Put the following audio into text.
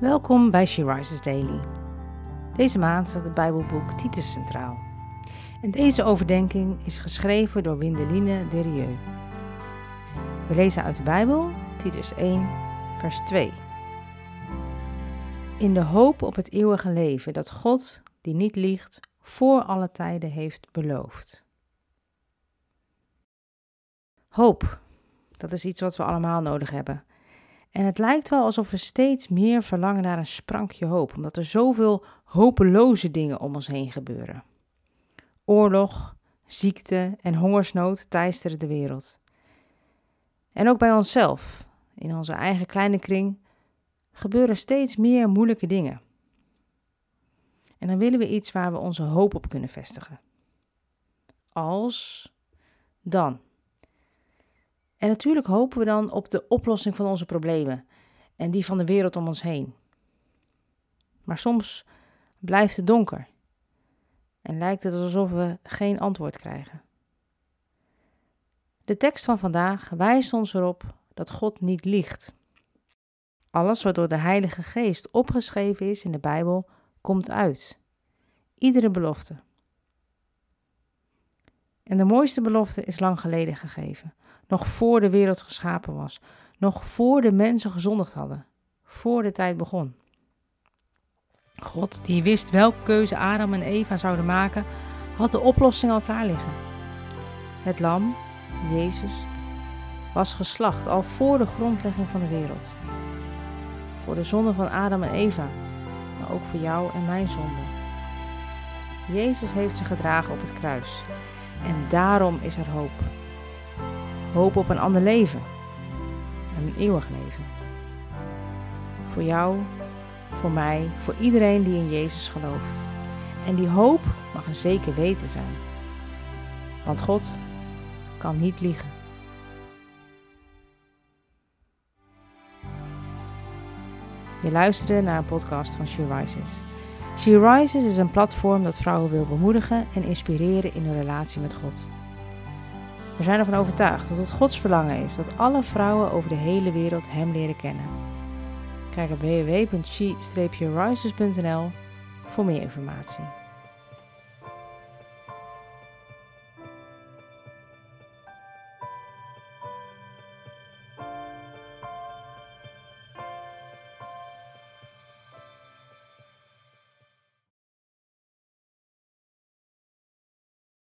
Welkom bij She Rises Daily. Deze maand staat het Bijbelboek Titus centraal. En deze overdenking is geschreven door Windeline Derieux. We lezen uit de Bijbel, Titus 1, vers 2. In de hoop op het eeuwige leven dat God, die niet liegt, voor alle tijden heeft beloofd. Hoop, dat is iets wat we allemaal nodig hebben. En het lijkt wel alsof we steeds meer verlangen naar een sprankje hoop, omdat er zoveel hopeloze dingen om ons heen gebeuren. Oorlog, ziekte en hongersnood teisteren de wereld. En ook bij onszelf, in onze eigen kleine kring, gebeuren steeds meer moeilijke dingen. En dan willen we iets waar we onze hoop op kunnen vestigen. Als dan. En natuurlijk hopen we dan op de oplossing van onze problemen en die van de wereld om ons heen. Maar soms blijft het donker en lijkt het alsof we geen antwoord krijgen. De tekst van vandaag wijst ons erop dat God niet liegt. Alles wat door de Heilige Geest opgeschreven is in de Bijbel, komt uit. Iedere belofte. En de mooiste belofte is lang geleden gegeven, nog voor de wereld geschapen was, nog voor de mensen gezondigd hadden, voor de tijd begon. God, die wist welke keuze Adam en Eva zouden maken, had de oplossing al klaar liggen. Het lam, Jezus, was geslacht al voor de grondlegging van de wereld. Voor de zonde van Adam en Eva, maar ook voor jou en mijn zonde. Jezus heeft ze gedragen op het kruis en daarom is er hoop. Hoop op een ander leven en een eeuwig leven. Voor jou, voor mij, voor iedereen die in Jezus gelooft. En die hoop mag een zeker weten zijn. Want God kan niet liegen. Je luisterde naar een podcast van She Rises. She Rises is een platform dat vrouwen wil bemoedigen en inspireren in hun relatie met God. We zijn ervan overtuigd dat het Gods verlangen is dat alle vrouwen over de hele wereld Hem leren kennen. Kijk op www.she-rises.nl voor meer informatie.